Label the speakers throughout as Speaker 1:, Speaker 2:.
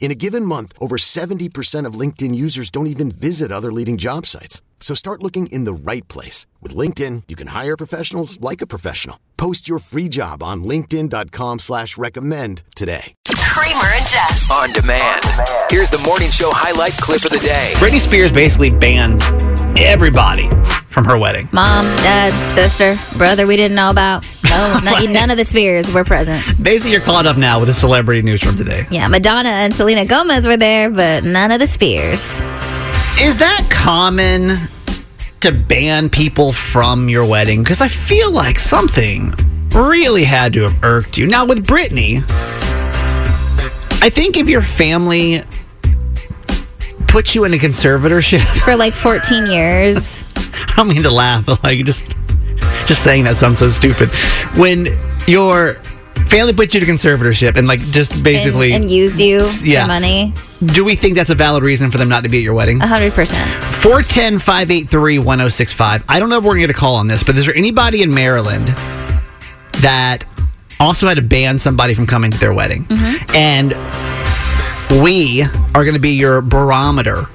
Speaker 1: In a given month, over 70% of LinkedIn users don't even visit other leading job sites. So start looking in the right place. With LinkedIn, you can hire professionals like a professional. Post your free job on linkedin.com slash recommend today.
Speaker 2: Kramer and Jess.
Speaker 3: On demand. Here's the morning show highlight clip of the day.
Speaker 4: Britney Spears basically banned everybody from her wedding.
Speaker 5: Mom, dad, sister, brother we didn't know about. No, oh, not, none of the Spears were present.
Speaker 4: Basically, you're caught up now with the celebrity news from today.
Speaker 5: Yeah, Madonna and Selena Gomez were there, but none of the Spears.
Speaker 4: Is that common to ban people from your wedding? Because I feel like something really had to have irked you. Now, with Britney, I think if your family put you in a conservatorship,
Speaker 5: For like 14 years.
Speaker 4: I don't mean to laugh, but like just just saying that sounds so stupid. When your family puts you to conservatorship and like just basically
Speaker 5: and, and used you
Speaker 4: Yeah.
Speaker 5: for money.
Speaker 4: do we think that's a valid reason for them not to be at your wedding?
Speaker 5: 100%.
Speaker 4: 410 583 1065. I don't know if we're going to get a call on this, but is there anybody in Maryland that also had to ban somebody from coming to their wedding?
Speaker 5: Mm-hmm.
Speaker 4: And we are going to be your barometer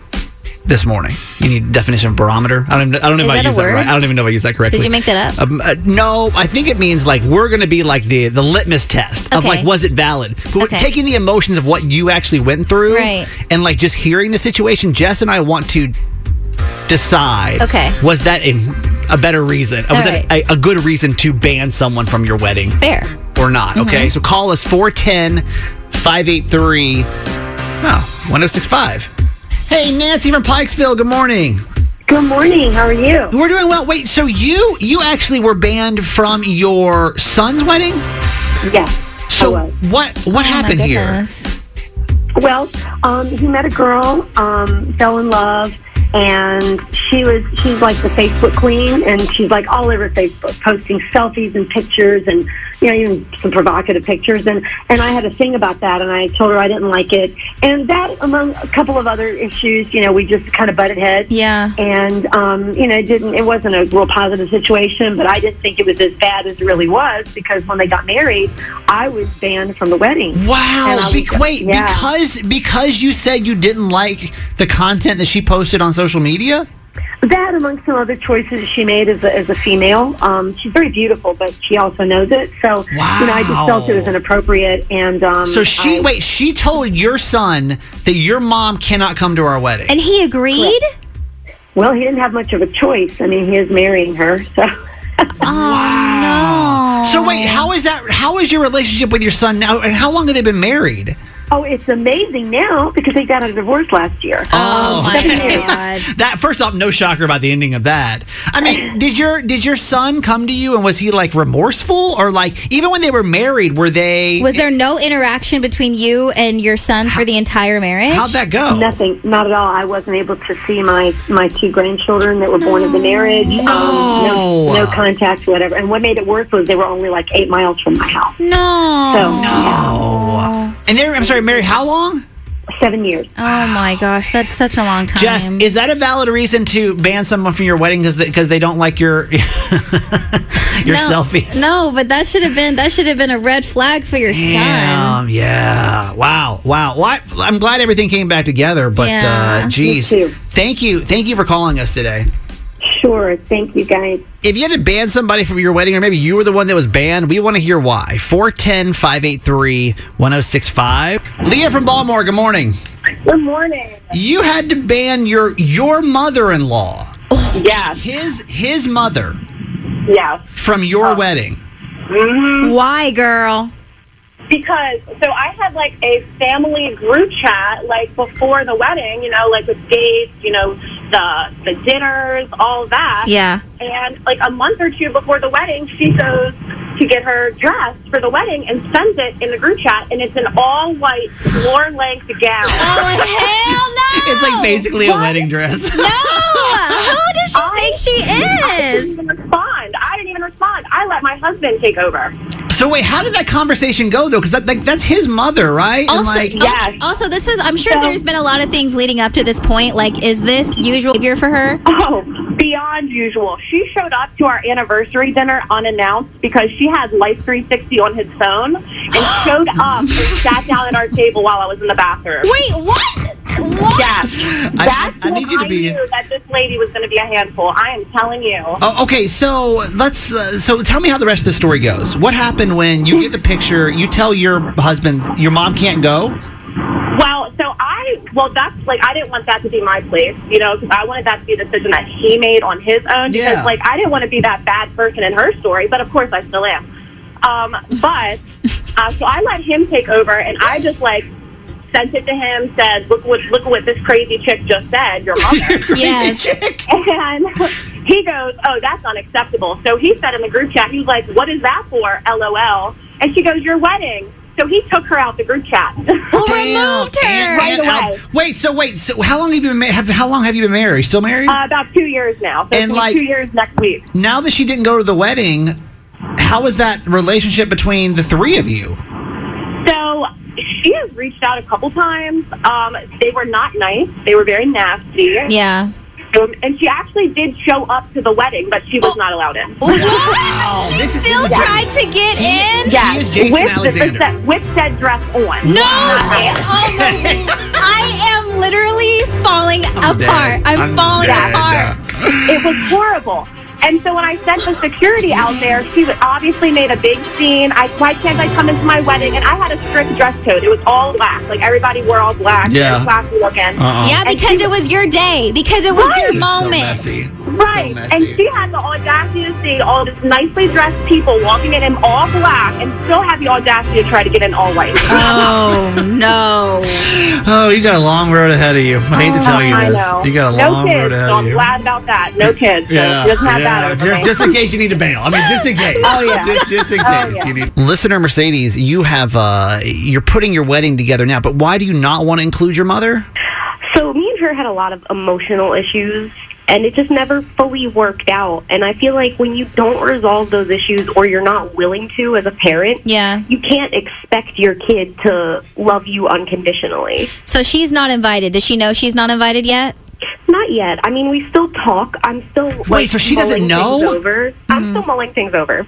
Speaker 4: this morning. You need definition of barometer? I don't, even, I don't know if I
Speaker 5: that a
Speaker 4: that
Speaker 5: word?
Speaker 4: right. I don't even know if I use that correctly.
Speaker 5: Did you make that up?
Speaker 4: Um, uh, no, I think it means like we're going to be like the the litmus test of like was it valid? But
Speaker 5: Okay.
Speaker 4: taking the emotions of what you actually went through,
Speaker 5: Right.
Speaker 4: And like just hearing the situation, Jess and I want to decide.
Speaker 5: Okay.
Speaker 4: was that a, a better reason? Was
Speaker 5: All
Speaker 4: that a, a good reason to ban someone from your wedding
Speaker 5: Fair.
Speaker 4: or not? Okay, so call us 410 583 oh, 1065. Hey, Nancy from Pikesville. Good morning.
Speaker 6: Good morning. How are you?
Speaker 4: We're doing well. Wait, so you you actually were banned from your son's wedding?
Speaker 6: Yeah.
Speaker 4: So
Speaker 6: I was.
Speaker 4: what what
Speaker 5: Oh my
Speaker 4: happened here?
Speaker 6: Well, um, he met a girl, um, fell in love, and she was she's like the Facebook queen, and she's like all over Facebook, posting selfies and pictures, and you know even some provocative pictures, and and I had a thing about that, and I told her I didn't like it, and that among a couple of other issues, you know, we just kind of butted heads.
Speaker 5: Yeah.
Speaker 6: and um, you know, it didn't. It wasn't a real positive situation, but I didn't think it was as bad as it really was because when they got married, I was banned from the wedding.
Speaker 4: Wow.
Speaker 6: And
Speaker 4: Be-
Speaker 6: was-
Speaker 4: wait,
Speaker 6: yeah.
Speaker 4: because because you said you didn't like the content that she posted on social media?
Speaker 6: That, among some other choices she made as a, as a female, um, she's very beautiful, but she also knows it. So, you know, I just felt it was inappropriate. And um,
Speaker 4: So she
Speaker 6: I-
Speaker 4: wait, she told your son that your mom cannot come to our wedding.
Speaker 5: And he agreed?
Speaker 6: Well, he didn't have much of a choice. I mean, he is marrying her, so.
Speaker 5: Oh, no.
Speaker 4: So wait, how is that how is your relationship with your son now and how long have they been married?
Speaker 6: Oh, it's amazing now because they got a divorce last year.
Speaker 4: Oh,
Speaker 5: my. God.
Speaker 4: That first off, no shocker about the ending of that. I mean, did your did your son come to you and was he like remorseful or like even when they were married, were they
Speaker 5: Was there no interaction between you and your son for the entire marriage?
Speaker 4: how'd that go?
Speaker 6: Nothing, not at all. I wasn't able to see my my two grandchildren that were born in the marriage.
Speaker 4: No.
Speaker 6: Um, no, no contact, whatever. And what made it worse was they were only like eight miles from my house.
Speaker 5: No.
Speaker 6: So
Speaker 4: Oh. And they're I'm sorry, Mary, how long?
Speaker 6: seven years.
Speaker 5: Oh my gosh, that's such a long time.
Speaker 4: Jess, is that a valid reason to ban someone from your wedding because they, 'cause they don't like your your
Speaker 5: no,
Speaker 4: selfies?
Speaker 5: No, but that should have been that should have been a red flag for your son.
Speaker 4: Yeah. Wow, wow. Well, I, I'm glad everything came back together, but
Speaker 5: Yeah.
Speaker 4: uh, geez, thank you, thank you for calling us today.
Speaker 6: Sure. Thank you, guys.
Speaker 4: If you had to ban somebody from your wedding, or maybe you were the one that was banned, we want to hear why. 410 583 1065. Leah from Baltimore, good morning.
Speaker 7: Good morning.
Speaker 4: You had to ban your your mother in law,
Speaker 7: Yeah,
Speaker 4: his his mother,
Speaker 7: yeah.
Speaker 4: from your oh. wedding. Mm-hmm.
Speaker 5: Why, girl?
Speaker 2: Because so I had like a family group chat like before the wedding, you know, like with dates, you know, the the dinners, all that.
Speaker 5: Yeah.
Speaker 2: And like a month or two before the wedding, she goes to get her dress for the wedding and sends it in the group chat, and it's an all white floor length gown.
Speaker 5: Oh hell no!
Speaker 4: It's like basically a wedding dress.
Speaker 5: no. Who does she think she
Speaker 2: I didn't
Speaker 5: is?
Speaker 2: even respond. I didn't even respond. I let my husband take over.
Speaker 4: So wait, how did that conversation go though? Because that, like, that's his mother, right? And,
Speaker 5: Also,
Speaker 4: like,
Speaker 5: also, also, this was. I'm sure
Speaker 2: So-
Speaker 5: there's been a lot of things leading up to this point. Like, is this usual behavior for her?
Speaker 2: Oh, beyond usual. She showed up to our anniversary dinner unannounced because she had Life 360 on his phone and showed up and sat down at our table while I was in the bathroom.
Speaker 5: Wait, what? What?
Speaker 2: Yes.
Speaker 4: I-
Speaker 2: That's
Speaker 4: I need you to
Speaker 2: I
Speaker 4: be-
Speaker 2: knew that this lady was going to be a handful. I am telling you.
Speaker 4: Oh, okay, so let's. Uh, so tell me how the rest of the story goes. What happened when you get the picture? You tell your husband your mom can't go.
Speaker 2: Well, so I, well, that's like, I didn't want that to be my place, you know, because I wanted that to be a decision that he made on his own. Because,
Speaker 4: Yeah.
Speaker 2: like, I didn't want to be that bad person in her story, but of course I still am. Um, but, uh, so I let him take over, and I just, like, sent it to him, said, look what, look what this crazy chick just said, your mother.
Speaker 5: Yes.
Speaker 2: And he goes, "Oh, that's unacceptable." So he said in the group chat, he was like, "What is that for?" LOL. And she goes, "Your wedding." So he took her out the group chat.
Speaker 5: Who removed her?
Speaker 4: And-
Speaker 2: Right
Speaker 4: and
Speaker 2: away.
Speaker 4: out- wait, so wait, so how long have you been ma- have, how long have you been married? Are you still married?
Speaker 2: uh, about two years now. So
Speaker 4: And, like-
Speaker 2: two years next week.
Speaker 4: now that she didn't go to the wedding, how was that relationship between the three of you?
Speaker 2: So she has reached out a couple times. Um, they were not nice. They were very nasty.
Speaker 5: Yeah.
Speaker 2: Um, and she actually did show up to the wedding, but she was not allowed in.
Speaker 5: What? She
Speaker 4: this is-
Speaker 5: still
Speaker 4: this is-
Speaker 5: tried to get in?
Speaker 2: Yeah,
Speaker 4: is Jason
Speaker 2: with,
Speaker 4: Alexander.
Speaker 2: The, with, with said dress on.
Speaker 5: No, she, oh my, I am literally falling
Speaker 4: I'm
Speaker 5: apart.
Speaker 4: dead.
Speaker 5: I'm,
Speaker 4: I'm
Speaker 5: falling
Speaker 4: dead.
Speaker 5: apart.
Speaker 2: It was horrible. And so when I sent the security out there, she obviously made a big scene. I, why can't I come into my wedding? And I had a strict dress code. It was all black. Like everybody wore all black.
Speaker 4: Yeah.
Speaker 2: Very classy looking.
Speaker 4: Uh-uh.
Speaker 5: Yeah, because
Speaker 2: she-
Speaker 5: it was your day. Because it was
Speaker 2: Right.
Speaker 5: your
Speaker 2: It's
Speaker 4: So
Speaker 5: moment.
Speaker 4: messy.
Speaker 2: Right.
Speaker 4: So
Speaker 2: and she had the audacity to see all these nicely dressed people walking in in all black and still have the audacity to try to get in all white.
Speaker 5: Oh no!
Speaker 4: Oh, you got a long road ahead of you. I hate to oh, tell you
Speaker 2: I
Speaker 4: this.
Speaker 2: know.
Speaker 4: You got a
Speaker 2: no
Speaker 4: long
Speaker 2: kids,
Speaker 4: road ahead
Speaker 2: so
Speaker 4: of
Speaker 2: I'm
Speaker 4: you.
Speaker 2: glad about that. No kids. So
Speaker 4: Yeah,
Speaker 2: she doesn't have that
Speaker 4: yeah.
Speaker 2: over
Speaker 4: Just, just in case you need to bail. I mean, just in case.
Speaker 2: Oh, yeah.
Speaker 4: Just, just in
Speaker 2: Oh,
Speaker 4: case
Speaker 2: yeah.
Speaker 4: you need. Listener Mercedes, you have uh, you're putting your wedding together now, but why do you not want to include your mother?
Speaker 7: So me and her had a lot of emotional issues and it just never fully worked out. And I feel like when you don't resolve those issues or you're not willing to as a parent,
Speaker 5: Yeah.
Speaker 7: you can't expect your kid to love you unconditionally.
Speaker 5: So she's not invited. Does she know she's not invited yet?
Speaker 7: Not yet. I mean, we still talk. I'm still like,
Speaker 4: so she doesn't know?
Speaker 7: Things over. I'm mm-hmm. still mulling things over.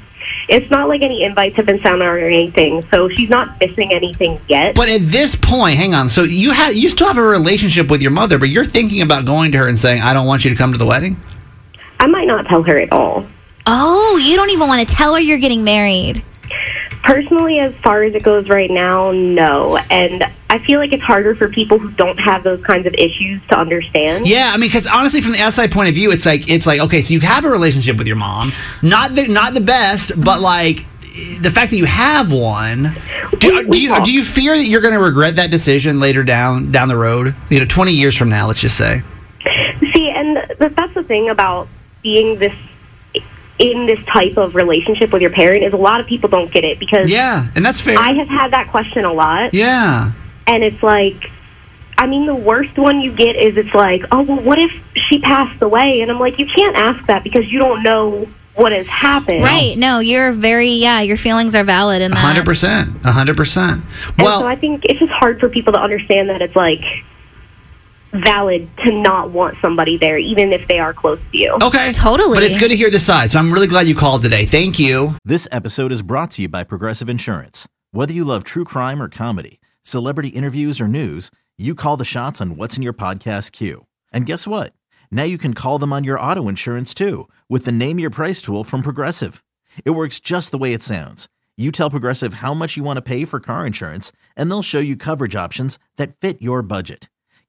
Speaker 7: It's not like any invites have been sent out or anything, so she's not missing anything yet.
Speaker 4: But at this point, hang on. So you have you still have a relationship with your mother, but you're thinking about going to her and saying, "I don't want you to come to the wedding."
Speaker 7: I might not tell her at all.
Speaker 5: Oh, you don't even want to tell her you're getting married.
Speaker 7: Personally, as far as it goes right now, no. And I feel like it's harder for people who don't have those kinds of issues to understand.
Speaker 4: Yeah, I mean, because honestly, from the outside point of view, it's like it's like okay, so you have a relationship with your mom, not the not the best, but like the fact that you have one. Do, do you do you fear that you're going to regret that decision later down down the road? You know, twenty years from now, let's just say.
Speaker 7: See, and that's the thing about being this in this type of relationship with your parent is a lot of people don't get it because
Speaker 4: Yeah, and that's fair.
Speaker 7: I have had that question a lot,
Speaker 4: yeah.
Speaker 7: and it's like. I mean, the worst one you get is it's like, oh, well, what if she passed away? And I'm like, you can't ask that because you don't know what has happened.
Speaker 5: Right. No, you're very, yeah, your feelings are valid in
Speaker 4: A
Speaker 5: that.
Speaker 4: hundred percent. A hundred percent.
Speaker 7: And
Speaker 4: Well,
Speaker 7: so I think it's just hard for people to understand that it's like valid to not want somebody there, even if they are close to you.
Speaker 4: okay,
Speaker 5: Totally.
Speaker 4: But it's good to hear the side, so I'm really glad you called today. Thank you.
Speaker 8: This episode is brought to you by Progressive Insurance. Whether you love true crime or comedy, celebrity interviews or news, you call the shots on what's in your podcast queue. And guess what? Now you can call them on your auto insurance too with the Name Your Price tool from Progressive. It works just the way it sounds. You tell Progressive how much you want to pay for car insurance, and they'll show you coverage options that fit your budget.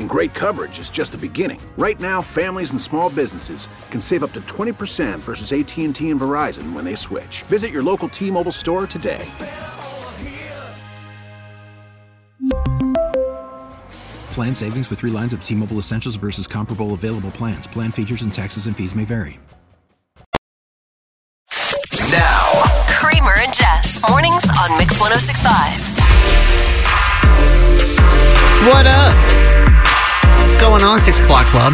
Speaker 9: And great coverage is just the beginning. Right now, families and small businesses can save up to 20% versus AT&T and Verizon when they switch. Visit your local T-Mobile store today.
Speaker 10: Plan savings with three lines of T Mobile Essentials versus comparable available plans. Plan features and taxes and fees may vary.
Speaker 3: Now,
Speaker 11: Kramer and Jess. Mornings on Mix 1065.
Speaker 4: What up? Going on, 6 o'clock club?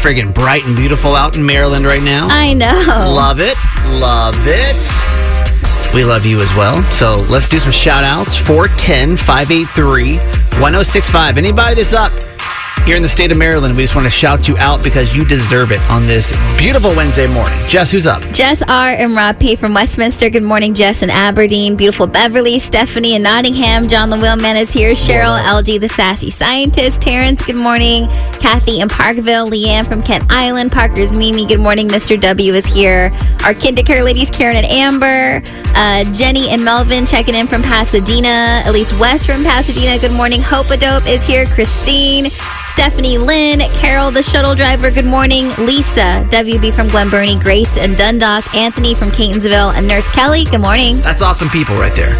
Speaker 4: Friggin' bright and beautiful out in Maryland right now.
Speaker 5: I know.
Speaker 4: Love it. Love it. We love you as well. So let's do some shout outs. 410 583 1065. Anybody that's up here in the state of Maryland, we just want to shout you out because you deserve it on this beautiful Wednesday morning. Jess, who's up?
Speaker 5: Jess R. and Rob P. from Westminster. Good morning, Jess in Aberdeen. Beautiful Beverly, Stephanie in Nottingham. John the Wheelman is here. Cheryl, LG the Sassy Scientist. Terrence, good morning. Kathy in Parkville. Leanne from Kent Island. Parker's Mimi, good morning. Mr. W is here. Our KinderCare ladies, Karen and Amber. Uh, Jenny and Melvin checking in from Pasadena. Elise West from Pasadena. Good morning. Hope a Dope is here. Christine. Stephanie Lynn, Carol, the shuttle driver, good morning. Lisa, WB from Glen Burnie, Grace and Dundalk, Anthony from Catonsville, and Nurse Kelly, good morning.
Speaker 4: That's awesome people right there.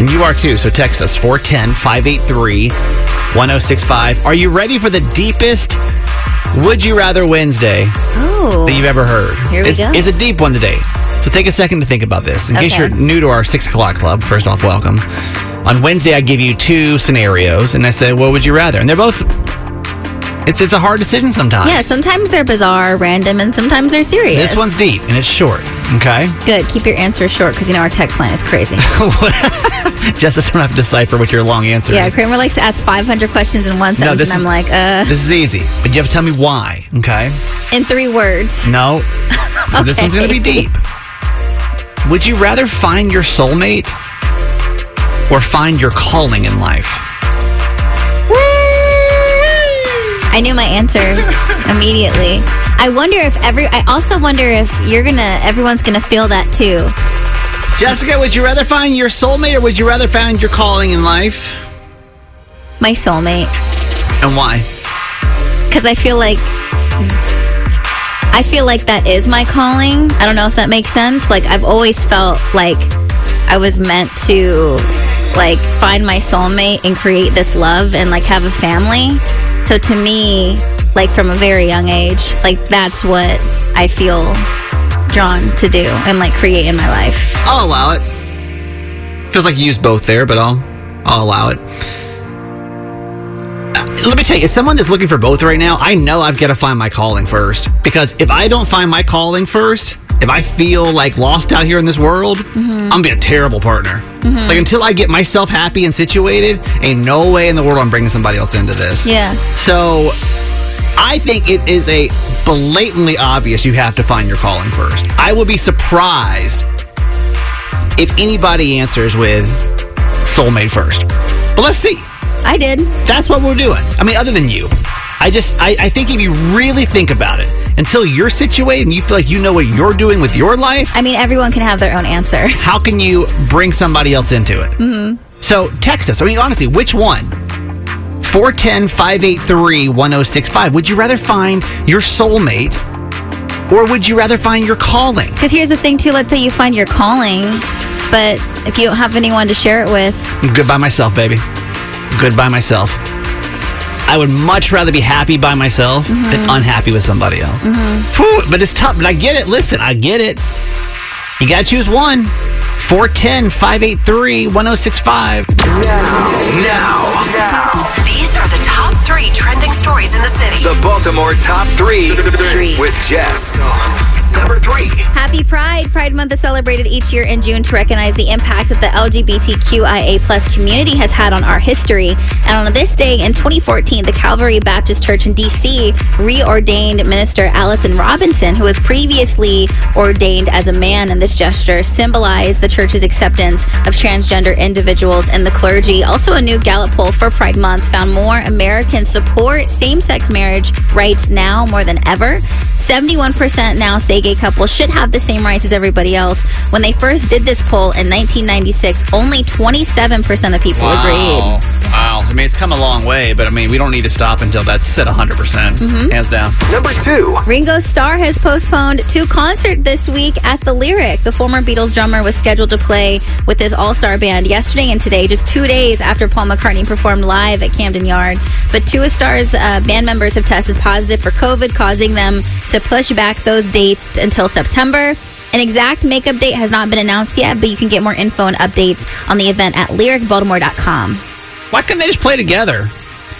Speaker 4: And you are too. So text us 410 583 1065. Are you ready for the deepest Would You Rather Wednesday
Speaker 5: Oh.
Speaker 4: that you've ever heard?
Speaker 5: Here we
Speaker 4: it's,
Speaker 5: go.
Speaker 4: It's a deep one today. So take a second to think about this. In case you're new to our 6 o'clock club, first off, welcome. On Wednesday, I give you two scenarios, and I say, what would you rather? And they're both, it's, it's a hard decision sometimes.
Speaker 5: Yeah, sometimes they're bizarre, random, and sometimes they're serious.
Speaker 4: This one's deep, and it's short, okay?
Speaker 5: good. Keep your answers short because you know our text line is crazy.
Speaker 4: Just so I don't have to decipher what your long answer
Speaker 5: yeah,
Speaker 4: is.
Speaker 5: Kramer likes to ask 500 questions in one
Speaker 4: No,
Speaker 5: sentence,
Speaker 4: this
Speaker 5: and I'm
Speaker 4: is-
Speaker 5: like, uh,
Speaker 4: This is easy, but you have to tell me why, okay?
Speaker 5: in three words.
Speaker 4: No. okay. This one's going to be deep. Would you rather find your soulmate or find your calling in life?
Speaker 5: I knew my answer immediately. I wonder if every. I also wonder if you're gonna. Everyone's gonna feel that too.
Speaker 4: Jessica, would you rather find your soulmate or would you rather find your calling in life?
Speaker 5: My soulmate,
Speaker 4: And why?
Speaker 5: because I feel like. I feel like that is my calling. I don't know if that makes sense. Like I've always felt like I was meant to like find my soulmate and create this love and like have a family. So to me, like from a very young age, like that's what I feel drawn to do and like create in my life.
Speaker 4: I'll allow it. Feels like you used both there, but I'll I'll allow it. Uh, let me tell you, as someone that's looking for both right now, I know I've got to find my calling first. Because if I don't find my calling first, if I feel like lost out here in this world, I'm gonna be a terrible partner.
Speaker 5: Mhm.
Speaker 4: Like until I get myself happy and situated, ain't no way in the world I'm bringing somebody else into this.
Speaker 5: Yeah.
Speaker 4: So I think it is a blatantly obvious you have to find your calling first. I will be surprised if anybody answers with soulmate first. But let's see.
Speaker 5: I did.
Speaker 4: That's what we're doing. I mean, other than you. I just I, I think if you really think about it, until you're situated and you feel like you know what you're doing with your life,
Speaker 5: I mean, everyone can have their own answer.
Speaker 4: how can you bring somebody else into it?
Speaker 5: hmm
Speaker 4: So text us. I mean, honestly, which one? 410 583 1065. Would you rather find your soulmate or would you rather find your calling?
Speaker 5: Because here's the thing, too. Let's say you find your calling, but if you don't have anyone to share it with,
Speaker 4: I'm good by myself, baby. Good by myself. I would much rather be happy by myself than mm-hmm. unhappy with somebody else. Mm-hmm. Whew, but it's tough. But I get it. Listen, I get it. You got to choose one. 410 583 1065.
Speaker 3: Now, now.
Speaker 11: These are the top three three trending stories in the city.
Speaker 3: The Baltimore Top 3 with Jess. Number 3.
Speaker 5: Happy Pride. Pride Month is celebrated each year in June to recognize the impact that the LGBTQIA plus community has had on our history. And on this day in 2014, the Calvary Baptist Church in D.C. reordained Minister Allyson Robinson, who was previously ordained as a man. And this gesture symbolized the church's acceptance of transgender individuals and the clergy. Also, a new Gallup poll for Pride Month found more Americans support same sex marriage rights now more than ever. 71% now say gay couples should have the same rights as everybody else. When they first did this poll in 1996, only 27% of people
Speaker 4: Wow.
Speaker 5: agreed.
Speaker 4: Wow. I mean, it's come a long way, but I mean, we don't need to stop until that's at 100%. percent
Speaker 5: Mhm.
Speaker 4: Hands down.
Speaker 3: Number 2.
Speaker 5: Ringo Starr has postponed two concerts this week at the Lyric. The former Beatles drummer was scheduled to play with his all-star band yesterday and today, just two days after Paul McCartney performed live at Camden Yards. But two of Starr's uh, band members have tested positive for COVID, causing them to push back those dates until September. An exact makeup date has not been announced yet, but you can get more info and updates on the event at lyricbaltimore.com.
Speaker 4: Why couldn't they just play together?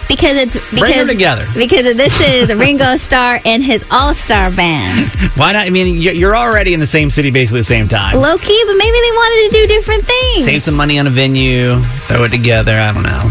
Speaker 5: Because it's
Speaker 4: Bring
Speaker 5: because
Speaker 4: them together.
Speaker 5: because this is Ringo Starr and his all-star band.
Speaker 4: Why not? I mean, you- you're already in the same city basically at the same time.
Speaker 5: Low key, but maybe they wanted to do different things.
Speaker 4: Save some money on a venue, throw it together. I don't know.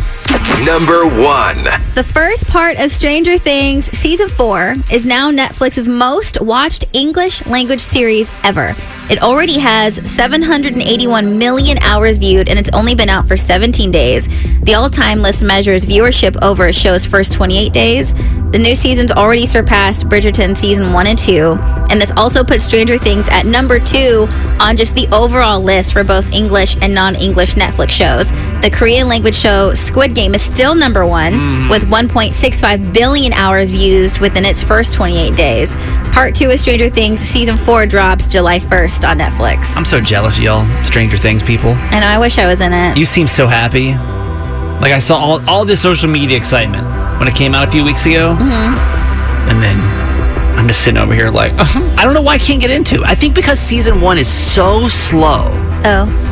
Speaker 3: Number 1.
Speaker 5: The first part of Stranger Things season four is now Netflix's most watched English language series ever. It already has 781 million hours viewed, and it's only been out for 17 days. The all time list measures viewership over a show's first 28 days. The new season's already surpassed Bridgerton season one and two, and this also puts Stranger Things at number two on just the overall list for both English and non English Netflix shows. The Korean language show Squid Game is still number one with 1.65 billion hours views within its first 28 days. Part two of Stranger Things season four drops July 1st on Netflix.
Speaker 4: I'm so jealous, of y'all. Stranger Things people.
Speaker 5: I know, I wish I was in it.
Speaker 4: You seem so happy. Like I saw all, all this social media excitement when it came out a few weeks ago.
Speaker 5: Mm-hmm.
Speaker 4: And then I'm just sitting over here like, I don't know why I can't get into it. I think because season one is so slow.
Speaker 5: Oh,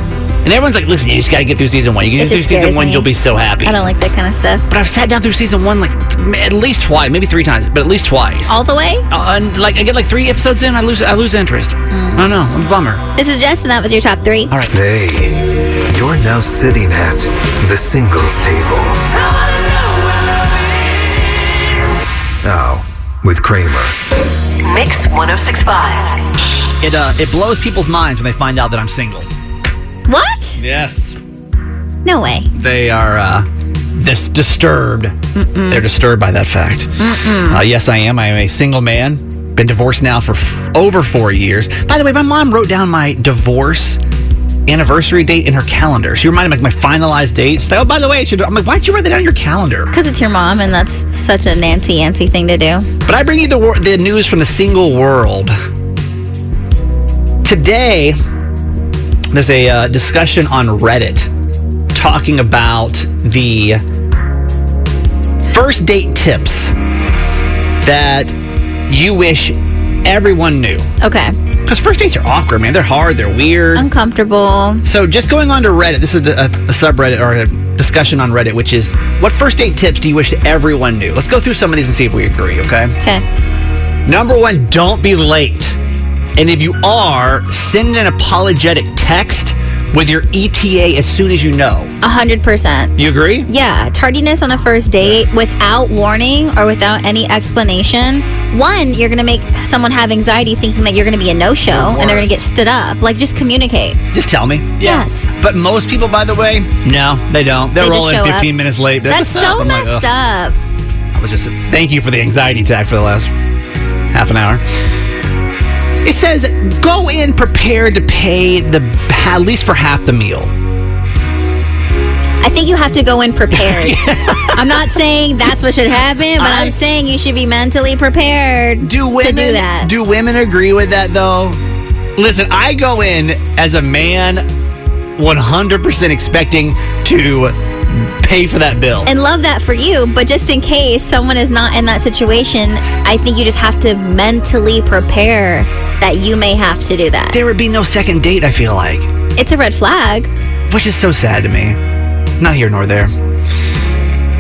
Speaker 4: And everyone's like, listen, you just got to get through season one. You
Speaker 5: It
Speaker 4: get through
Speaker 5: just
Speaker 4: season one,
Speaker 5: me.
Speaker 4: you'll be so happy.
Speaker 5: I don't like that kind of stuff.
Speaker 4: But I've sat down through season one like th- at least twice, maybe three times, but at least twice.
Speaker 5: All the way?
Speaker 4: Uh, and like I get like three episodes in, I lose I lose interest. I don't know. I'm a bummer.
Speaker 5: This is Jess, and that was your top three.
Speaker 4: All right.
Speaker 3: Hey, you're now sitting at the singles table. Now, with Kramer.
Speaker 11: Mix 1065.
Speaker 4: It uh it blows people's minds when they find out that I'm single.
Speaker 5: What?
Speaker 4: Yes.
Speaker 5: No way.
Speaker 4: They are uh this disturbed. They're disturbed by that fact. Uh, yes, I am. I am a single man. Been divorced now for f- over four years. By the way, my mom wrote down my divorce anniversary date in her calendar. She reminded me of my finalized date. She's like, oh, by the way, I should, I'm like, why'd you write that down in your calendar?
Speaker 5: Because it's your mom, and that's such a Nancy Yancy thing to do.
Speaker 4: But I bring you the, wor- the news from the single world. Today, there's a uh, discussion on Reddit talking about the first date tips that you wish everyone knew.
Speaker 5: Okay.
Speaker 4: Because first dates are awkward, man. They're hard, they're weird.
Speaker 5: Uncomfortable.
Speaker 4: So just going on to Reddit, this is a, a subreddit or a discussion on Reddit, which is what first date tips do you wish everyone knew? Let's go through some of these and see if we agree, okay?
Speaker 5: Okay.
Speaker 4: Number one, don't be late. And if you are, send an apologetic text with your ETA as soon as you know.
Speaker 5: A hundred percent.
Speaker 4: You agree?
Speaker 5: Yeah, tardiness on a first date without warning or without any explanation. One, you're gonna make someone have anxiety thinking that you're gonna be a no-show and they're gonna get stood up. Like, just communicate.
Speaker 4: Just tell me.
Speaker 5: Yes.
Speaker 4: But most people, by the way, no, they don't. They're
Speaker 5: They just
Speaker 4: rolling
Speaker 5: show
Speaker 4: 15
Speaker 5: up.
Speaker 4: minutes late.
Speaker 5: That's so
Speaker 4: I'm like,
Speaker 5: messed
Speaker 4: ugh.
Speaker 5: up.
Speaker 4: I was just thank you for the anxiety attack for the last half an hour. It says go in prepared to pay the at least for half the meal.
Speaker 5: I think you have to go in prepared. I'm not saying that's what should happen, but I, am saying you should be mentally prepared
Speaker 4: do women,
Speaker 5: to do that.
Speaker 4: Do women agree with that though? Listen, I go in as a man 100% expecting to pay for that bill.
Speaker 5: and love that for you, but just in case someone is not in that situation, I think you just have to mentally prepare that you may have to do that.
Speaker 4: there would be no second date, I feel like,
Speaker 5: It's a red flag.
Speaker 4: which is so sad to me. Not here nor there.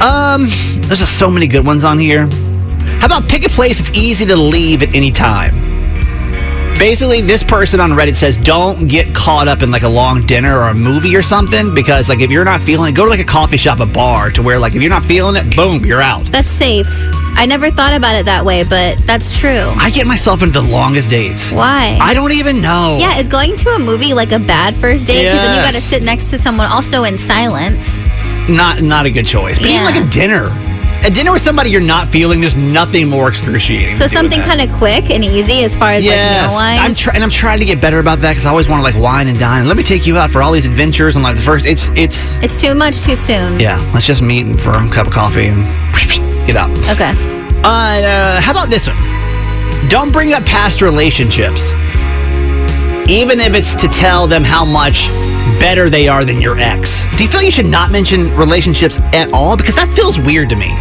Speaker 4: Um, there's just so many good ones on here. How about pick a place that's easy to leave at any time? Basically, this person on Reddit says don't get caught up in like a long dinner or a movie or something because like if you're not feeling it, go to like a coffee shop, a bar to where like if you're not feeling it, boom, you're out.
Speaker 5: That's safe. I never thought about it that way, but that's true.
Speaker 4: I get myself into the longest dates.
Speaker 5: Why?
Speaker 4: I don't even know.
Speaker 5: Yeah, is going to a movie like a bad first date? Because then you got to sit next to someone also in silence.
Speaker 4: Not not a good choice. But even like a dinner. A dinner with somebody you're not feeling, there's nothing more excruciating.
Speaker 5: So something kind of quick and easy as far as
Speaker 4: Yes,
Speaker 5: like meal
Speaker 4: I'm trying, and I'm trying to get better about that because I always want to like wine and dine. Let me take you out for all these adventures and like the first. It's it's
Speaker 5: it's too much too soon.
Speaker 4: yeah. Let's just meet for a cup of coffee and get out.
Speaker 5: Okay.
Speaker 4: Uh, uh, how about this one? Don't bring up past relationships, even if it's to tell them how much better they are than your ex. Do you feel you should not mention relationships at all? Because that feels weird to me.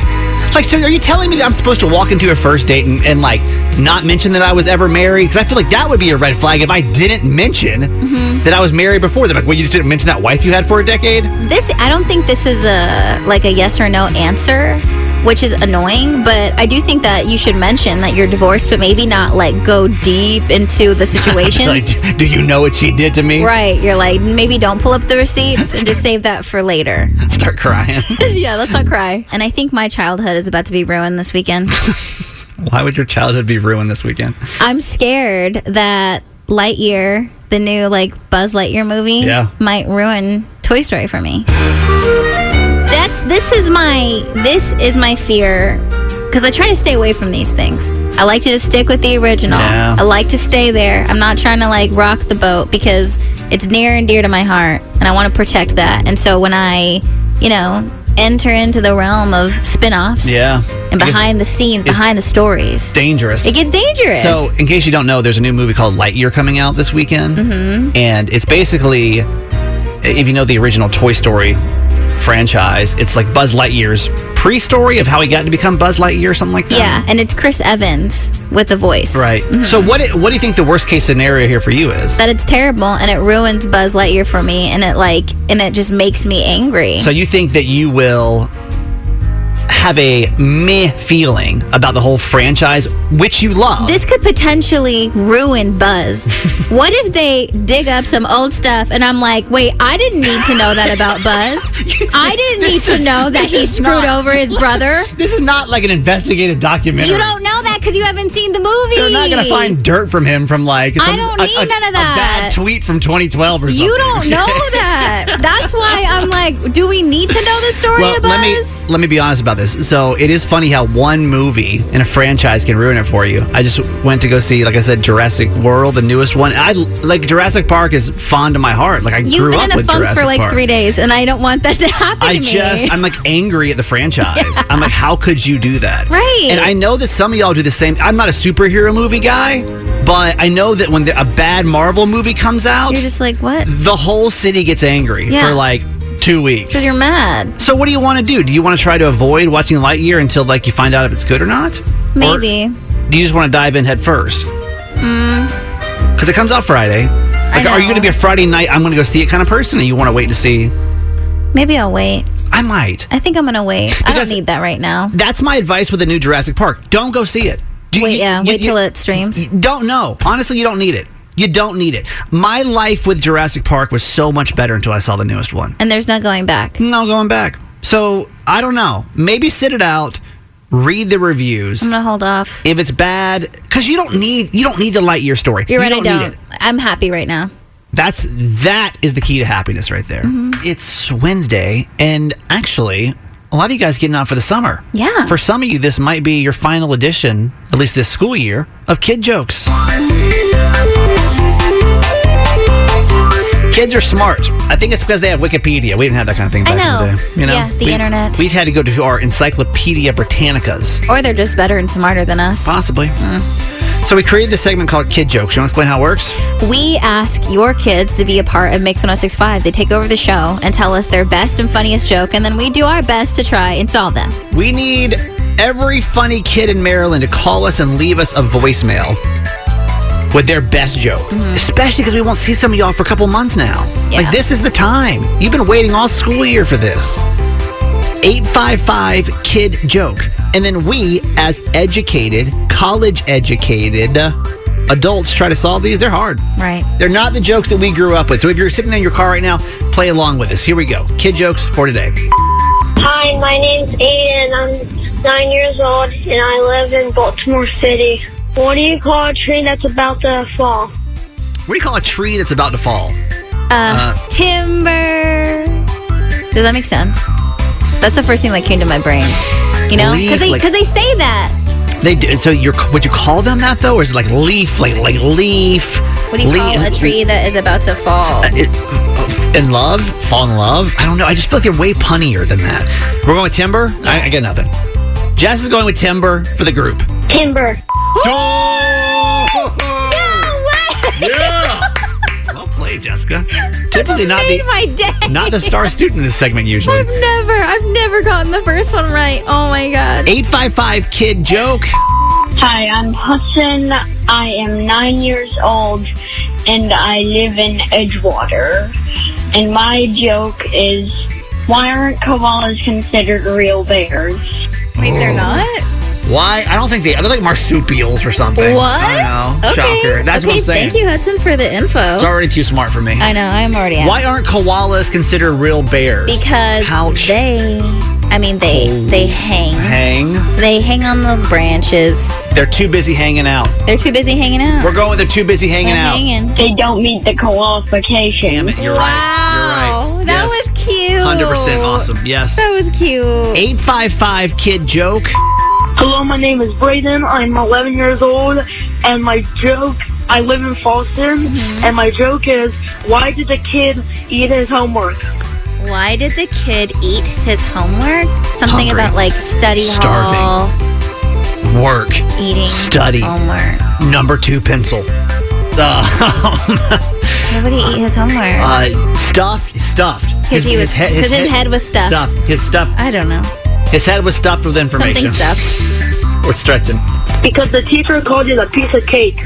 Speaker 4: Like, so are you telling me that I'm supposed to walk into a first date and, and like not mention that I was ever married? Because I feel like that would be a red flag if I didn't mention mm-hmm. that I was married before. They're like, well, you just didn't mention that wife you had for a decade?
Speaker 5: This I don't think this is a like a yes or no answer, which is annoying, but I do think that you should mention that you're divorced, but maybe not like go deep into the situation.
Speaker 4: like, do you know what she did to me?
Speaker 5: Right, you're like maybe don't pull up the receipts and just save that for later.
Speaker 4: Start crying.
Speaker 5: yeah, let's not cry. And I think my childhood is about to be ruined this weekend.
Speaker 4: Why would your childhood be ruined this weekend?
Speaker 5: I'm scared that Lightyear, the new like Buzz Lightyear movie,
Speaker 4: Yeah.
Speaker 5: might ruin Toy Story for me. That's this is my this is my fear because I try to stay away from these things. I like to just stick with the original.
Speaker 4: Yeah.
Speaker 5: I like to stay there. I'm not trying to like rock the boat because it's near and dear to my heart and I want to protect that. And so when I, you know, enter into the realm of spin-offs
Speaker 4: Yeah.
Speaker 5: and behind the scenes, behind the stories,
Speaker 4: dangerous.
Speaker 5: it gets dangerous.
Speaker 4: So, in case you don't know, there's a new movie called Lightyear coming out this weekend,
Speaker 5: Mhm.
Speaker 4: and it's basically, if you know the original Toy Story franchise, it's like Buzz Lightyear's pre-story of how he got to become Buzz Lightyear, or something like that.
Speaker 5: Yeah, and it's Chris Evans with the voice.
Speaker 4: Right.
Speaker 5: Mhm.
Speaker 4: So, what what do you think the worst case scenario here for you is?
Speaker 5: That it's terrible and it ruins Buzz Lightyear for me and it like and it just makes me angry.
Speaker 4: So, you think that you will have a meh feeling about the whole franchise, which you love.
Speaker 5: this could potentially ruin Buzz. what if they dig up some old stuff and I'm like, wait, I didn't need to know that about Buzz. I didn't need
Speaker 4: This
Speaker 5: to know that he screwed
Speaker 4: not-
Speaker 5: over his brother.
Speaker 4: This is not like an investigative documentary.
Speaker 5: You don't know that because you haven't seen the movie.
Speaker 4: They're not going to find dirt from him from like
Speaker 5: I don't need
Speaker 4: a-
Speaker 5: none of
Speaker 4: A
Speaker 5: that.
Speaker 4: bad tweet from 2012 or something.
Speaker 5: You don't know that. That's why I'm like, do we need to know the story
Speaker 4: well,
Speaker 5: of Buzz?
Speaker 4: Let me be honest about this. So it is funny how one movie in a franchise can ruin it for you. I just went to go see, like I said, Jurassic World, the newest one. I like Jurassic Park is fond to my heart. Like I
Speaker 5: You've
Speaker 4: grew
Speaker 5: been
Speaker 4: up
Speaker 5: in a
Speaker 4: with
Speaker 5: funk
Speaker 4: Jurassic
Speaker 5: for like
Speaker 4: Park.
Speaker 5: three days, and I don't want that to happen
Speaker 4: I
Speaker 5: to me.
Speaker 4: just, I'm like angry at the franchise. I'm like, how could you do that?
Speaker 5: Right.
Speaker 4: And I know that some of y'all do the same. I'm not a superhero movie guy, but I know that when the, a bad Marvel movie comes out,
Speaker 5: You're just like, what?
Speaker 4: the whole city gets angry
Speaker 5: Yeah.
Speaker 4: for like two weeks.
Speaker 5: Because you're mad.
Speaker 4: So what do you want to do? Do you want to try to avoid watching Lightyear until like you find out if it's good or not?
Speaker 5: Maybe.
Speaker 4: Or do you just want to dive in head first?
Speaker 5: Mm,
Speaker 4: Because it comes out Friday. Like, are you going to be a Friday night? I'm going to go see it kind of person, or you want to wait to see?
Speaker 5: maybe I'll wait.
Speaker 4: I might.
Speaker 5: I think I'm gonna wait. I don't need that right now.
Speaker 4: That's my advice with the new Jurassic Park. Don't go see it. Do
Speaker 5: wait,
Speaker 4: you-
Speaker 5: yeah,
Speaker 4: you-
Speaker 5: wait
Speaker 4: you-
Speaker 5: till it streams.
Speaker 4: Don't know. Honestly, you don't need it. You don't need it. My life with Jurassic Park was so much better until I saw the newest one.
Speaker 5: and there's no going back.
Speaker 4: No going back. So I don't know. Maybe sit it out. Read the reviews.
Speaker 5: I'm gonna hold off.
Speaker 4: If it's bad, because you don't need you don't need the Lightyear story.
Speaker 5: You're
Speaker 4: You
Speaker 5: right. I don't.
Speaker 4: it.
Speaker 5: I'm happy right now.
Speaker 4: That's that is the key to happiness right there.
Speaker 5: Mm-hmm.
Speaker 4: It's Wednesday, and actually, a lot of you guys getting out for the summer.
Speaker 5: Yeah.
Speaker 4: For some of you, this might be your final edition, at least this school year, of Kid Jokes. Kids are smart. I think it's because they have Wikipedia. We didn't have that kind of thing
Speaker 5: I
Speaker 4: back in
Speaker 5: know.
Speaker 4: the day. You know?
Speaker 5: Yeah, the
Speaker 4: we,
Speaker 5: internet.
Speaker 4: We had to go to our Encyclopedia Britannicas.
Speaker 5: Or they're just better and smarter than us.
Speaker 4: Possibly. Hmm. So we created this segment called Kid Jokes. You want to explain how it works?
Speaker 5: We ask your kids to be a part of Mix 1065. They take over the show and tell us their best and funniest joke, and then we do our best to try and solve them.
Speaker 4: We need every funny kid in Maryland to call us and leave us a voicemail with their best joke. Especially because we won't see some of y'all for a couple months now.
Speaker 5: Yeah.
Speaker 4: Like, this is the time. You've been waiting all school year for this. 855 Kid Joke. And then we, as educated, college educated uh, adults, try to solve these. They're hard.
Speaker 5: Right.
Speaker 4: They're not the jokes that we grew up with. So if you're sitting in your car right now, play along with us. Here we go. Kid jokes for today.
Speaker 12: Hi, my name's Aiden. I'm nine years old and I live in Baltimore City. What do you call a tree that's about to fall?
Speaker 4: What do you call a tree that's about to fall?
Speaker 5: Uh, timber. Does that make sense? That's the first thing that came to my brain. You know, because they
Speaker 4: like-
Speaker 5: because they say that.
Speaker 4: They do, so you're would you call them that though, or is it like leaf, like like leaf?
Speaker 5: What do you
Speaker 4: leaf-
Speaker 5: call a tree that is about to fall?
Speaker 4: Uh, it- uh, in love, fall in love. I don't know. I just feel like they're way punnier than that. We're going with timber. I, I get nothing. Jess is going with timber for the group.
Speaker 12: Timber.
Speaker 4: Yeah. Well played, Jessica. Typically not
Speaker 5: made
Speaker 4: the
Speaker 5: my day.
Speaker 4: not the star student in this segment usually.
Speaker 5: I've never, I've never gotten the first one right. Oh my god.
Speaker 4: 855 kid joke.
Speaker 12: Hi, I'm Hudson. I am nine years old and I live in Edgewater. And my joke is why aren't koalas considered real bears?
Speaker 5: Wait, they're oh. not.
Speaker 4: Why? I don't think they. They're like marsupials or something.
Speaker 5: What?
Speaker 4: I don't know.
Speaker 5: Okay.
Speaker 4: Shocker. That's
Speaker 5: okay,
Speaker 4: what I'm saying.
Speaker 5: Thank you, Hudson, for the info.
Speaker 4: It's already too smart for me.
Speaker 5: I know. I'm already. out.
Speaker 4: Why aren't koalas considered real bears?
Speaker 5: Because
Speaker 4: Ouch.
Speaker 5: they, I mean, they they hang.
Speaker 4: hang.
Speaker 5: They hang on the branches.
Speaker 4: They're too busy hanging out.
Speaker 5: They're too busy hanging out.
Speaker 4: We're going they're too busy hanging
Speaker 5: They're
Speaker 4: out.
Speaker 5: hanging.
Speaker 12: They don't meet the qualifications.
Speaker 4: Damn it, you're right.
Speaker 5: Wow,
Speaker 4: You're right.
Speaker 5: that
Speaker 4: Yes.
Speaker 5: was cute.
Speaker 4: Hundred percent awesome. Yes.
Speaker 5: That was cute.
Speaker 4: Eight five five kid joke.
Speaker 13: Hello, my name is Brayden. I'm 11 years old, and my joke, I live in Falston,
Speaker 5: Mm-hmm.
Speaker 13: and my joke is, why did the kid eat his homework?
Speaker 5: Why did the kid eat his homework? Something
Speaker 4: Hungry.
Speaker 5: about like study
Speaker 4: Starving.
Speaker 5: hall,
Speaker 4: Work.
Speaker 5: eating
Speaker 4: Study.
Speaker 5: homework.
Speaker 4: Number two pencil. Uh,
Speaker 5: Why would he eat his homework?
Speaker 4: uh, stuffed. Stuffed.
Speaker 5: Because he was,
Speaker 4: he-
Speaker 5: because his, head was stuffed.
Speaker 4: Stuffed. His stuff.
Speaker 5: I don't know.
Speaker 4: His head was stuffed with information.
Speaker 5: Something stuffed.
Speaker 4: We're stretching.
Speaker 13: Because the teacher called it a piece of cake.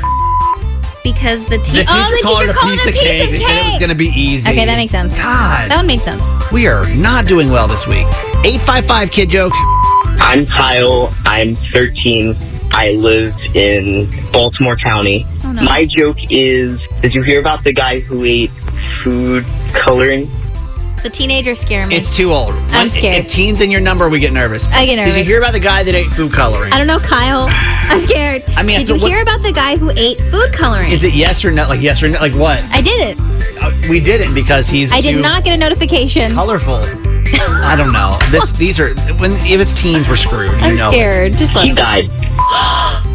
Speaker 5: Because the, te-
Speaker 4: The teacher
Speaker 5: oh, the
Speaker 4: called
Speaker 5: teacher
Speaker 4: it a
Speaker 5: called
Speaker 4: piece
Speaker 5: it a
Speaker 4: of
Speaker 5: piece
Speaker 4: cake.
Speaker 5: of
Speaker 4: They
Speaker 5: cake.
Speaker 4: said it was going to be easy.
Speaker 5: Okay, that makes sense.
Speaker 4: God.
Speaker 5: That one made sense.
Speaker 4: We are not doing well this week. 855 kid joke.
Speaker 14: I'm Kyle. I'm 13. I live in Baltimore County.
Speaker 5: Oh, no.
Speaker 14: My joke is Did you hear about the guy who ate food coloring?
Speaker 5: The teenagers scare me.
Speaker 4: It's too old.
Speaker 5: I'm
Speaker 4: When-
Speaker 5: scared.
Speaker 4: If teens in your number, we get nervous.
Speaker 5: I get nervous.
Speaker 4: Did you hear about the guy that ate food coloring?
Speaker 5: I don't know, Kyle. I'm scared.
Speaker 4: I mean,
Speaker 5: did you
Speaker 4: what-
Speaker 5: hear about the guy who ate food coloring?
Speaker 4: Is it yes or no? Like yes or no? Like what?
Speaker 5: I did it.
Speaker 4: Uh, we didn't because he's
Speaker 5: I did
Speaker 4: too
Speaker 5: not get a notification.
Speaker 4: colorful. I don't know. This these are when if it's teens, we're screwed. You
Speaker 5: I'm
Speaker 4: know it.
Speaker 5: scared. Just let
Speaker 14: He died.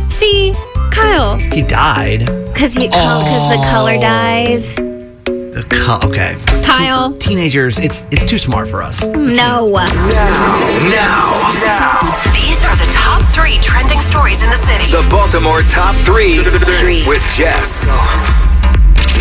Speaker 5: See, Kyle,
Speaker 4: He died.
Speaker 5: because he because the color
Speaker 4: Oh.
Speaker 5: dies.
Speaker 4: The co- okay.
Speaker 5: Kyle,
Speaker 4: Teenagers, it's it's too smart for us.
Speaker 5: Mm, no.
Speaker 3: Now, now
Speaker 11: These are the top three trending stories in the city.
Speaker 3: the Baltimore Top 3 with Jess.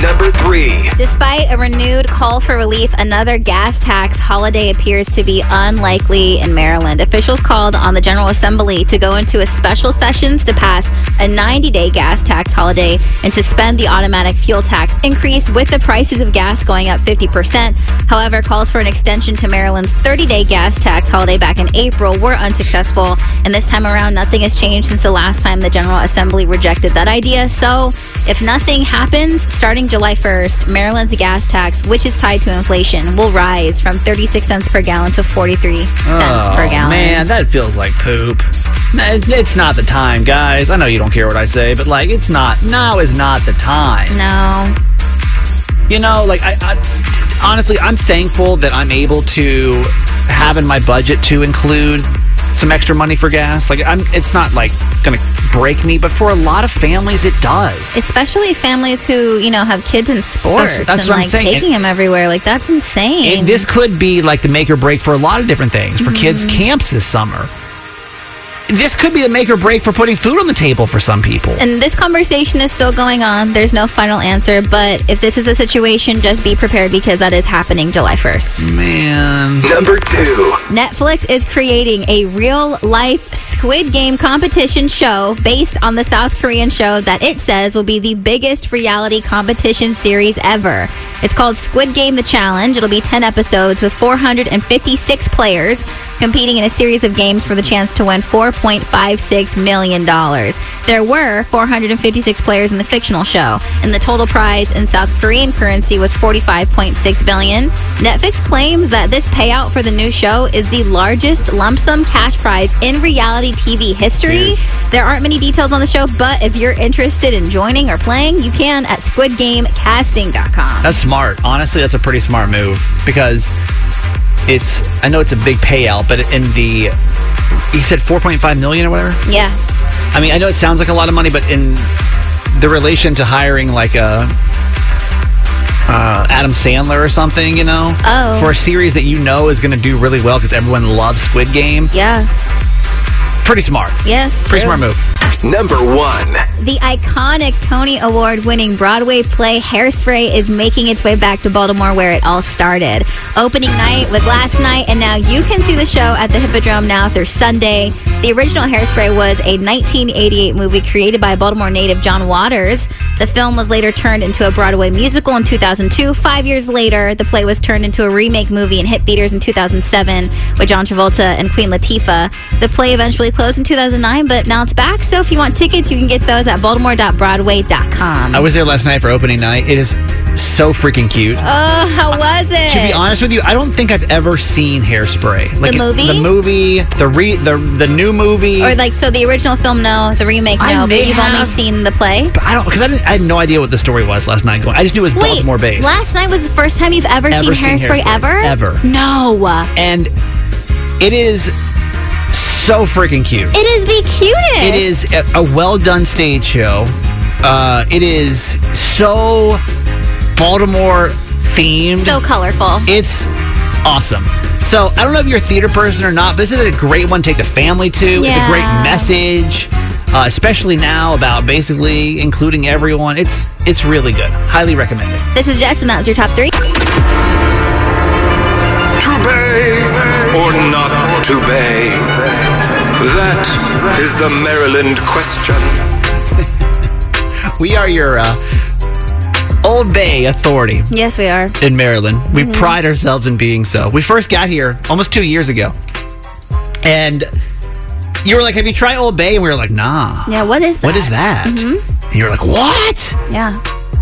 Speaker 3: Number 3.
Speaker 5: Despite a renewed call for relief, another gas tax holiday appears to be unlikely in Maryland. Officials called on the General Assembly to go into a special sessions to pass a 90 day gas tax holiday and to suspend the automatic fuel tax increase with the prices of gas going up 50%. However, calls for an extension to Maryland's 30 day gas tax holiday back in April were unsuccessful. And this time around, nothing has changed since the last time the General Assembly rejected that idea. So, if nothing happens, starting July 1st, Maryland's gas tax, which is tied to inflation, will rise from 36 cents per gallon to 43 cents per
Speaker 4: Oh,
Speaker 5: gallon.
Speaker 4: Man, that feels like poop. Man, It's not the time, guys. I know you don't care what I say, but like, it's not. Now is not the time.
Speaker 5: No.
Speaker 4: You know, like I, I honestly, I'm thankful that I'm able to have in my budget to include some extra money for gas. Like, I'm. It's not like gonna break me, but for a lot of families, it does.
Speaker 5: Especially families who, you know, have kids in sports
Speaker 4: That's- that's
Speaker 5: and
Speaker 4: what I'm
Speaker 5: like
Speaker 4: saying.
Speaker 5: taking them everywhere. Like, that's insane.
Speaker 4: And this could be like the make or break for a lot of different things for kids'
Speaker 5: Mm-hmm.
Speaker 4: camps this summer. This could be the make or break for putting food on the table for some people.
Speaker 5: And this conversation is still going on. There's no final answer, but if this is a situation, just be prepared because that is happening July 1st.
Speaker 4: Man.
Speaker 3: Number 2.
Speaker 5: Netflix is creating a real life Squid Game competition show based on the South Korean show that it says will be the biggest reality competition series ever. It's called Squid Game The Challenge. It'll be 10 episodes with 456 players. Competing in a series of games for the chance to win $4.56 million. There were 456 players in the fictional show, and the total prize in South Korean currency was 45.6 billion. Netflix claims that this payout for the new show is the largest lump sum cash prize in reality TV history. There aren't many details on the show, but if you're interested in joining or playing, you can at squidgamecasting.com.
Speaker 4: That's smart. Honestly, that's a pretty smart move because it's. I know it's a big payout, but in the he said 4.5 million or whatever.
Speaker 5: Yeah.
Speaker 4: I mean, I know it sounds like a lot of money, but in the relation to hiring like a uh, Adam Sandler or something, you know,
Speaker 5: Oh.
Speaker 4: for a series that you know is going to do really well because everyone loves Squid Game.
Speaker 5: Yeah.
Speaker 4: Pretty smart.
Speaker 5: Yes.
Speaker 4: Pretty smart move.
Speaker 3: Number one.
Speaker 5: The iconic Tony Award winning Broadway play Hairspray is making its way back to Baltimore where it all started. Opening night was last night, and now you can see the show at the Hippodrome now through Sunday. The original Hairspray was a 1988 movie created by Baltimore native John Waters. The film was later turned into a Broadway musical in 2002. Five years later, the play was turned into a remake movie and hit theaters in 2007 with John Travolta and Queen Latifah. The play eventually closed in 2009, but now it's back. So if you want tickets, you can get those at baltimore.broadway.com.
Speaker 4: I was there last night for opening night. It is so freaking cute.
Speaker 5: Oh, how uh, was it?
Speaker 4: To be honest with you, I don't think I've ever seen Hairspray. Like
Speaker 5: The movie?
Speaker 4: the movie, the re, the the new movie.
Speaker 5: Or like, so the original film, no. The remake,
Speaker 4: I
Speaker 5: no, but you've only seen the play.
Speaker 4: But I don't because I didn't. I had no idea what the story was last night. Going, I just knew it was
Speaker 5: Wait,
Speaker 4: Baltimore based.
Speaker 5: last night was the first time you've ever,
Speaker 4: Ever
Speaker 5: seen
Speaker 4: seen
Speaker 5: Hairspray,
Speaker 4: Hairspray.
Speaker 5: ever?
Speaker 4: Ever.
Speaker 5: No.
Speaker 4: and it is so freaking cute.
Speaker 5: It is the cutest.
Speaker 4: It is a, a well done stage show. Uh, it is so Baltimore themed.
Speaker 5: So colorful.
Speaker 4: It's awesome. So I don't know if you're a theater person or not, but this is a great one to take the family to. It's a great message, uh, especially now about basically including everyone. It's it's really good. Highly recommend it.
Speaker 5: This is Jess, and that was your top three.
Speaker 3: To bay or not to bay? That is the Maryland question.
Speaker 4: We are your uh, Old Bay authority
Speaker 5: Yes, we are.
Speaker 4: in Maryland. We
Speaker 5: Mhm.
Speaker 4: pride ourselves in being so. We first got here almost two years ago, and you were like, "Have you tried Old Bay?" And we were like, "Nah."
Speaker 5: Yeah, what is that?
Speaker 4: What is that?
Speaker 5: Mhm.
Speaker 4: And you were like, "What?"
Speaker 5: Yeah.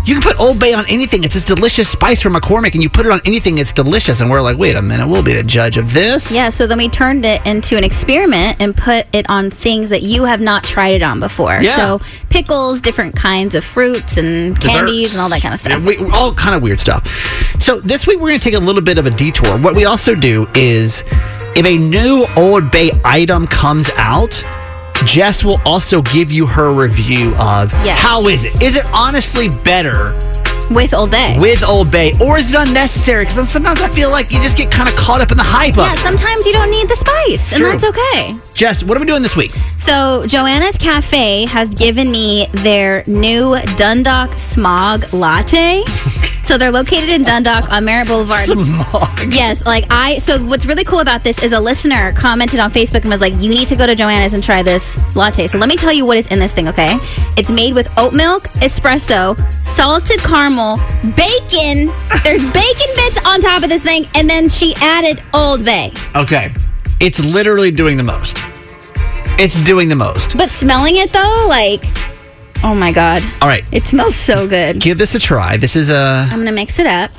Speaker 4: You can put Old Bay on anything. It's this delicious spice from McCormick, and you put it on anything. It's delicious. And we're like, wait a minute, we'll be the judge of this.
Speaker 5: Yeah, so then we turned it into an experiment and put it on things that you have not tried it on before.
Speaker 4: Yeah.
Speaker 5: So pickles, different kinds of fruits and candies and all that kind of stuff.
Speaker 4: We, all kind of weird stuff. So this week we're going to take a little bit of a detour. What we also do is, if a new Old Bay item comes out, Jess will also give you her review of
Speaker 5: Yes.
Speaker 4: how is it? Is it honestly better
Speaker 5: With Old Bay.
Speaker 4: with Old Bay, or is it unnecessary? Because sometimes I feel like you just get kind of caught up in the hype
Speaker 5: yeah,
Speaker 4: of it.
Speaker 5: sometimes you don't need the spice, and
Speaker 4: true.
Speaker 5: that's okay.
Speaker 4: Jess, what are we doing this week?
Speaker 5: So, Joanna's Cafe has given me their new Dundalk Smog Latte. so, they're located in Dundalk on Merritt Boulevard.
Speaker 4: Smog.
Speaker 5: Yes, like I. So, what's really cool about this is a listener commented on Facebook and was like, "You need to go to Joanna's and try this latte." So, let me tell you what is in this thing. Okay, it's made with oat milk, espresso, salted caramel, bacon. There's bacon bits on top of this thing, and then she added Old Bay.
Speaker 4: Okay. It's literally doing the most. It's doing the most.
Speaker 5: But smelling it though, like, oh my god,
Speaker 4: All right.
Speaker 5: it smells so good.
Speaker 4: Give this a try. This is a
Speaker 5: I'm gonna mix it up.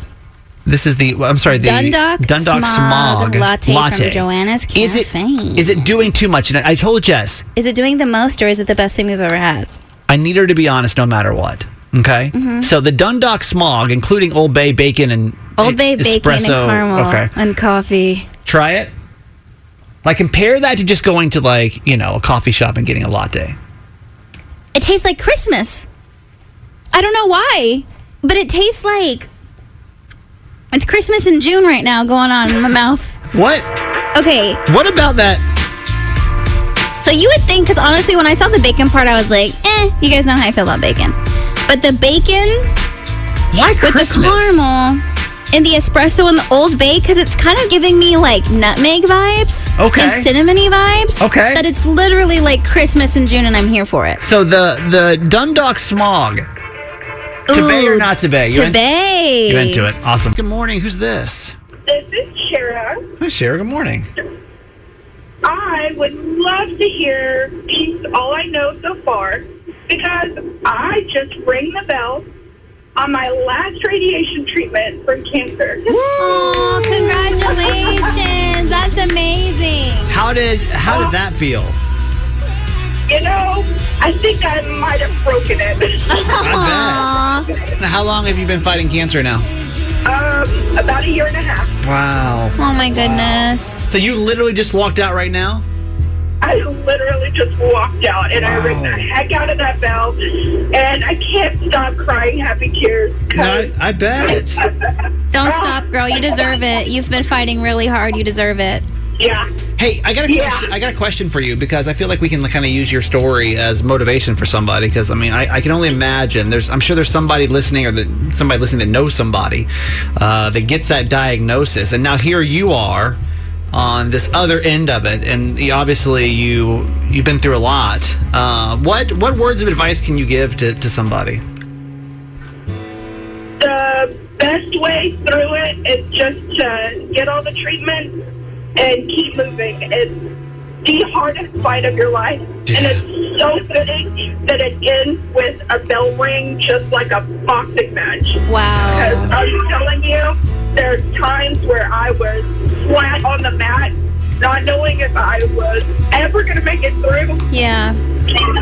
Speaker 4: this is the I'm sorry, the
Speaker 5: Dundalk
Speaker 4: Dundalk
Speaker 5: Smog
Speaker 4: Smog,
Speaker 5: latte from Joanna's Cafe.
Speaker 4: Is it is it doing too much? And I told Jess
Speaker 5: Is it doing the most, or is it the best thing we've ever had?
Speaker 4: I need her to be honest no matter what. Okay?
Speaker 5: Mhm.
Speaker 4: So the Dundalk Smog, including Old Bay bacon and
Speaker 5: Old Bay bacon and
Speaker 4: espresso-
Speaker 5: caramel
Speaker 4: Okay.
Speaker 5: and coffee.
Speaker 4: Try it. Like compare that to just going to like, you know, a coffee shop and getting a latte.
Speaker 5: It tastes like Christmas. I don't know why, but it tastes like it's Christmas in June right now going on in my mouth.
Speaker 4: What?
Speaker 5: Okay,
Speaker 4: What about that?
Speaker 5: so you would think, because honestly, when I saw the bacon part, I was like, eh, you guys know how I feel about bacon. But the bacon
Speaker 4: Why
Speaker 5: with
Speaker 4: Christmas?
Speaker 5: the caramel and the espresso and the Old Bay, because it's kind of giving me like nutmeg vibes.
Speaker 4: Okay.
Speaker 5: And cinnamony vibes.
Speaker 4: Okay.
Speaker 5: That it's literally like Christmas in June and I'm here for it.
Speaker 4: So the the Dundalk Smog. To bay or not to bay?
Speaker 5: to
Speaker 4: in-
Speaker 5: bay.
Speaker 4: You into it? Awesome. Good morning. Who's this?
Speaker 2: This is Shara.
Speaker 4: Hi, Shara. Good morning.
Speaker 15: I would love to hear Peace All I Know So Far because I just ring the bell on my last radiation treatment for cancer.
Speaker 5: Oh, congratulations. That's amazing.
Speaker 4: How did how did that feel?
Speaker 15: You know, I think I might have broken it.
Speaker 4: How long have you been fighting cancer now?
Speaker 15: um, about a year and a half.
Speaker 4: Wow.
Speaker 5: Oh my goodness.
Speaker 4: So you literally just walked out right now?
Speaker 15: I literally just walked out and I rang the heck out of that bell, and I can't stop crying happy tears.
Speaker 4: No, I, I bet.
Speaker 5: Don't stop, girl. You deserve it. You've been fighting really hard. You deserve it.
Speaker 15: Yeah.
Speaker 4: Hey, I got a question. I got a question for you because I feel like we can kind of use your story as motivation for somebody. Because I mean, I, I can only imagine. There's, I'm sure there's somebody listening or that somebody listening that knows somebody uh, that gets that diagnosis, and now here you are on this other end of it, and you, obviously you you've been through a lot. Uh, what what words of advice can you give to, to somebody?
Speaker 15: The best way through it is just to get all the treatment and keep moving. It's the hardest fight of your life, and it's so fitting that it ends with a bell ring, just like a boxing match.
Speaker 5: Wow.
Speaker 15: Because I'm telling you, there's times where I was flat on the mat, not knowing if I was ever going to make it through.
Speaker 5: Yeah.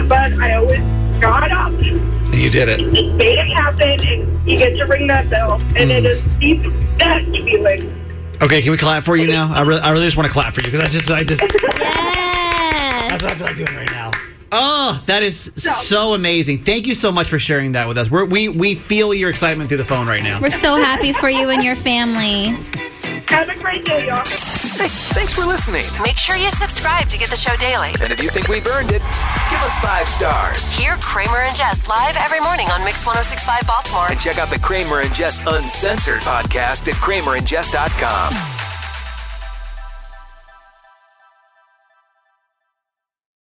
Speaker 15: But I always got up,
Speaker 4: And you did it.
Speaker 15: made it happen, and you get to ring that bell, and it mm. is the best feeling.
Speaker 4: Okay, can we clap for you now? I really, I really just want to clap for you because I just, I just. Yes. That's what I feel like doing right now. Oh, that is so amazing! Thank you so much for sharing that with us. We're, we we feel your excitement through the phone right now.
Speaker 5: We're so happy for you and your family.
Speaker 15: Have a great day, y'all.
Speaker 3: Hey, thanks for listening.
Speaker 11: Make sure you subscribe to get the show daily.
Speaker 3: And if you think we've earned it, give us five stars.
Speaker 11: Hear Kramer and Jess live every morning on Mix 1065 Baltimore.
Speaker 3: And check out the Kramer and Jess Uncensored podcast at kramerandjess.com.